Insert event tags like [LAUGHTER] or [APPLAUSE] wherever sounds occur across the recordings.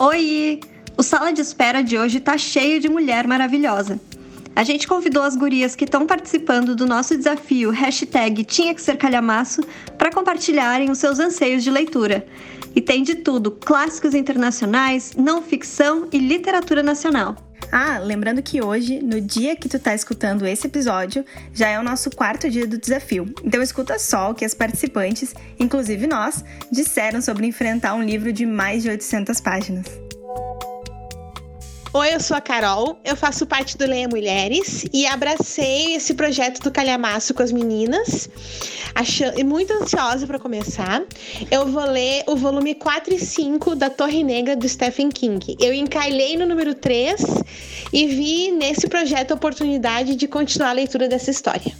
Oi! O Sala de Espera de hoje tá cheio de mulher maravilhosa. A gente convidou as gurias que estão participando do nosso desafio hashtag Tinha Que Ser Calhamaço para compartilharem os seus anseios de leitura. E tem de tudo: clássicos internacionais, não ficção e literatura nacional. Ah, lembrando que hoje, no dia que tu tá escutando esse episódio, já é o nosso quarto dia do desafio. Então escuta só o que as participantes, inclusive nós, disseram sobre enfrentar um livro de mais de 800 páginas. Oi, eu sou a Carol, eu faço parte do Leia Mulheres e abracei esse projeto do calhamaço com as meninas, achando, muito ansiosa para começar. Eu vou ler o volume 4 e 5 da Torre Negra do Stephen King. Eu encalhei no número 3 e vi nesse projeto a oportunidade de continuar a leitura dessa história.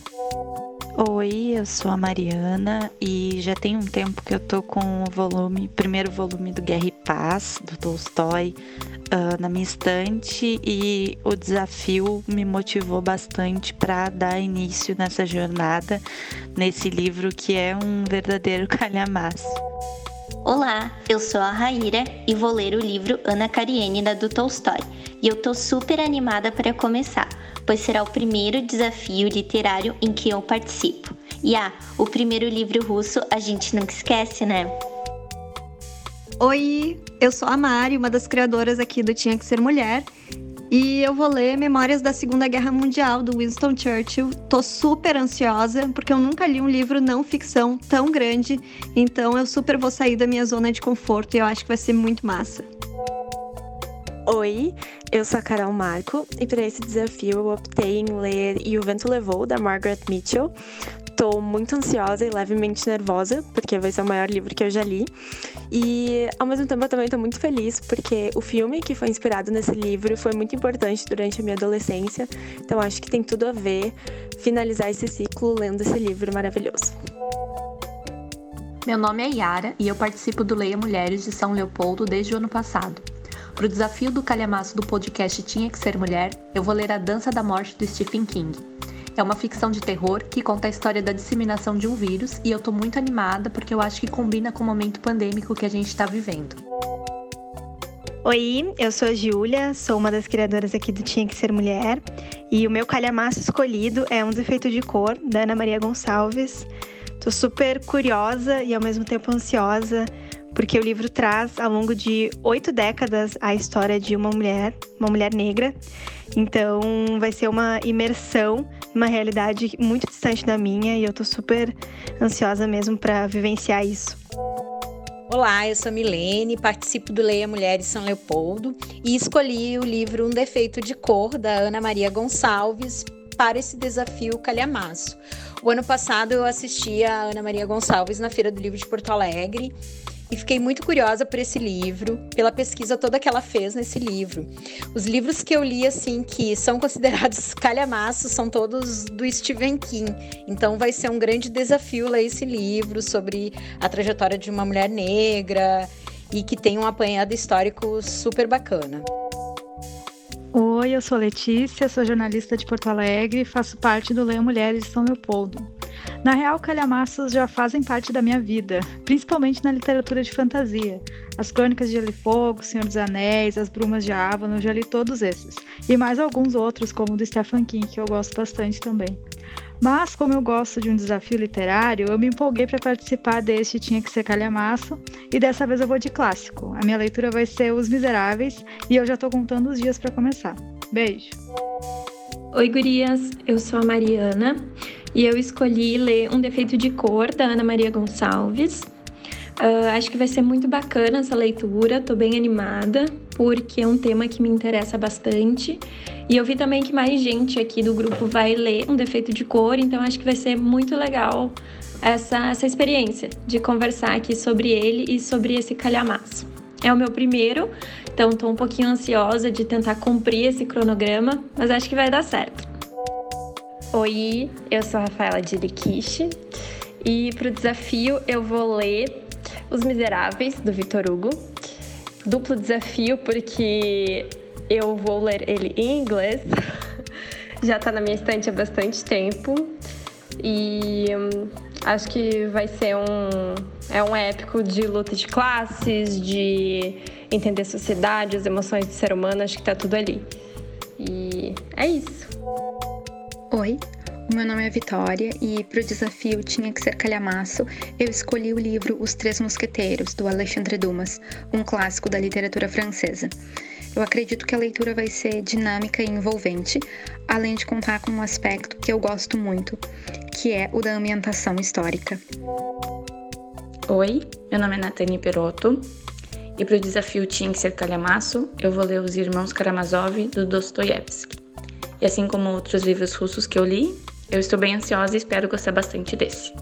Oi, eu sou a Mariana e já tem um tempo que eu tô com o volume, primeiro volume do Guerra e Paz, do Tolstói, uh, na minha estante e o desafio me motivou bastante para dar início nessa jornada, nesse livro que é um verdadeiro [LAUGHS] calhamaço. Olá, eu sou a Raíra e vou ler o livro Ana Karenina do Tolstói. E eu tô super animada para começar, pois será o primeiro desafio literário em que eu participo. E ah, o primeiro livro russo a gente nunca esquece, né? Oi, eu sou a Mari, uma das criadoras aqui do Tinha que Ser Mulher. E eu vou ler Memórias da Segunda Guerra Mundial, do Winston Churchill. Tô super ansiosa, porque eu nunca li um livro não ficção tão grande. Então eu super vou sair da minha zona de conforto e eu acho que vai ser muito massa. Oi, eu sou a Carol Marco e para esse desafio eu optei em ler E o Vento Levou, da Margaret Mitchell. Tô muito ansiosa e levemente nervosa, porque vai ser o maior livro que eu já li. E ao mesmo tempo eu também tô muito feliz, porque o filme que foi inspirado nesse livro foi muito importante durante a minha adolescência. Então acho que tem tudo a ver finalizar esse ciclo lendo esse livro maravilhoso. Meu nome é Yara e eu participo do Leia Mulheres de São Leopoldo desde o ano passado. Para o desafio do calhamaço do podcast Tinha que Ser Mulher, eu vou ler A Dança da Morte do Stephen King. É uma ficção de terror que conta a história da disseminação de um vírus e eu tô muito animada porque eu acho que combina com o momento pandêmico que a gente está vivendo. Oi, eu sou a Júlia, sou uma das criadoras aqui do Tinha que Ser Mulher e o meu calhamaço escolhido é Um Defeito de Cor, da Ana Maria Gonçalves. Tô super curiosa e ao mesmo tempo ansiosa porque o livro traz, ao longo de oito décadas, a história de uma mulher, uma mulher negra. Então, vai ser uma imersão numa realidade muito distante da minha e eu tô super ansiosa mesmo para vivenciar isso. Olá, eu sou Milene, participo do Leia Mulheres São Leopoldo e escolhi o livro Um Defeito de Cor, da Ana Maria Gonçalves, para esse desafio calhamaço. O ano passado eu assisti a Ana Maria Gonçalves na Feira do Livro de Porto Alegre e fiquei muito curiosa por esse livro, pela pesquisa toda que ela fez nesse livro. Os livros que eu li, assim, que são considerados [LAUGHS] calhamaços, são todos do Stephen King. Então vai ser um grande desafio ler esse livro sobre a trajetória de uma mulher negra e que tem um apanhado histórico super bacana. Oi, eu sou Letícia, sou jornalista de Porto Alegre e faço parte do Leia Mulheres de São Leopoldo. Na real, calhamaços já fazem parte da minha vida, principalmente na literatura de fantasia. As Crônicas de Gelo e Fogo, Senhor dos Anéis, As Brumas de Avalon, eu já li todos esses. E mais alguns outros, como o do Stephen King, que eu gosto bastante também. Mas, como eu gosto de um desafio literário, eu me empolguei para participar deste Tinha que Ser Calhamaço, e dessa vez eu vou de clássico. A minha leitura vai ser Os Miseráveis, e eu já estou contando os dias para começar. Beijo! Oi, gurias! Eu sou a Mariana e eu escolhi ler Um Defeito de Cor, da Ana Maria Gonçalves. Uh, acho que vai ser muito bacana essa leitura, tô bem animada, porque é um tema que me interessa bastante. E eu vi também que mais gente aqui do grupo vai ler Um Defeito de Cor, então acho que vai ser muito legal essa, essa experiência de conversar aqui sobre ele e sobre esse calhamaço. É o meu primeiro, então estou um pouquinho ansiosa de tentar cumprir esse cronograma, mas acho que vai dar certo. Oi, eu sou a Rafaela Liquiche e para o desafio eu vou ler Os Miseráveis, do Victor Hugo. Duplo desafio porque eu vou ler ele em inglês, [LAUGHS] já está na minha estante há bastante tempo e hum, Acho que vai ser um é um épico de luta de classes, de entender a sociedade, as emoções do ser humano, acho que tá tudo ali. E é isso. Oi, meu nome é Vitória e para o desafio Tinha que Ser Calhamaço, eu escolhi o livro Os Três Mosqueteiros, do Alexandre Dumas, um clássico da literatura francesa. Eu acredito que a leitura vai ser dinâmica e envolvente, além de contar com um aspecto que eu gosto muito, que é o da ambientação histórica. Oi, meu nome é Natane Perotto e para o desafio Tinha que Ser Calhamaço, eu vou ler Os Irmãos Karamazov, do Dostoiévski. E assim como outros livros russos que eu li, eu estou bem ansiosa e espero gostar bastante desse.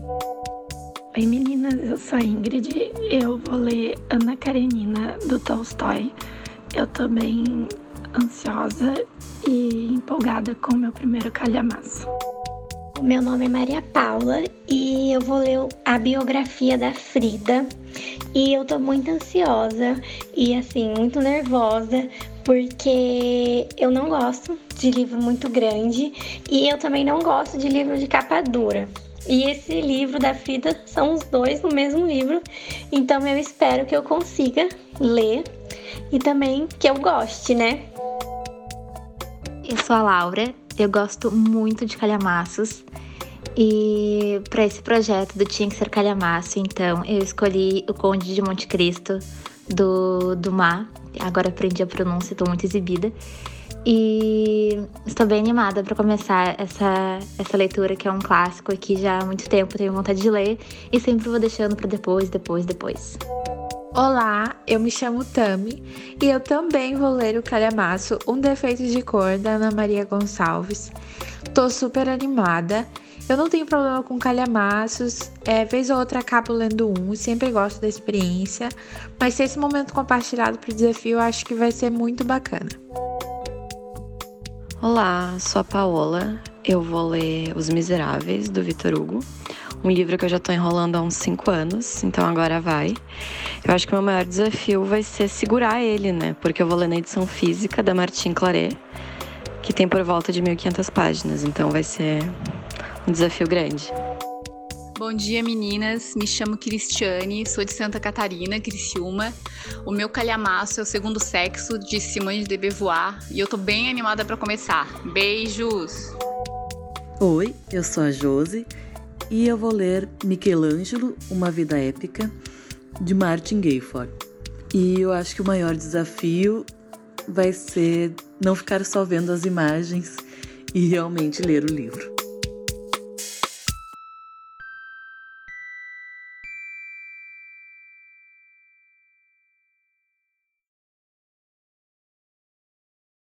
Oi meninas, eu sou a Ingrid. Eu vou ler Ana Karenina do Tolstói. Eu tô bem ansiosa e empolgada com o meu primeiro calhamaço. Meu nome é Maria Paula e eu vou ler a biografia da Frida. E eu tô muito ansiosa e assim, muito nervosa, porque eu não gosto de livro muito grande e eu também não gosto de livro de capa dura. E esse livro da Frida são os dois no mesmo livro, então eu espero que eu consiga ler e também que eu goste, né? Eu sou a Laura, eu gosto muito de calhamaços. E para esse projeto do Tinha que Ser Calhamaço, então, eu escolhi O Conde de Monte Cristo, do, do Mar. Agora aprendi a pronúncia, estou muito exibida. E estou bem animada para começar essa, essa leitura, que é um clássico aqui já há muito tempo, tenho vontade de ler e sempre vou deixando para depois, depois, depois. Olá, eu me chamo Tami e eu também vou ler o Calhamaço, Um Defeito de Cor, da Ana Maria Gonçalves. Tô super animada. Eu não tenho problema com calhamaços, é, vez ou outra acabo lendo um, sempre gosto da experiência, mas se esse momento compartilhado para o desafio, acho que vai ser muito bacana. Olá, sou a Paola. Eu vou ler Os Miseráveis, do Vitor Hugo. Um livro que eu já estou enrolando há uns 5 anos, então agora vai. Eu acho que o meu maior desafio vai ser segurar ele, né? Porque eu vou ler na edição física da Martin Claret, que tem por volta de 1.500 páginas, então vai ser um desafio grande. Bom dia, meninas. Me chamo Cristiane, sou de Santa Catarina, Criciúma. O meu calhamaço é o Segundo Sexo, de Simone de Beauvoir, e eu tô bem animada para começar. Beijos! Oi, eu sou a Josi e eu vou ler Michelangelo, Uma Vida Épica, de Martin Gayford. E eu acho que o maior desafio vai ser não ficar só vendo as imagens e realmente ler o livro.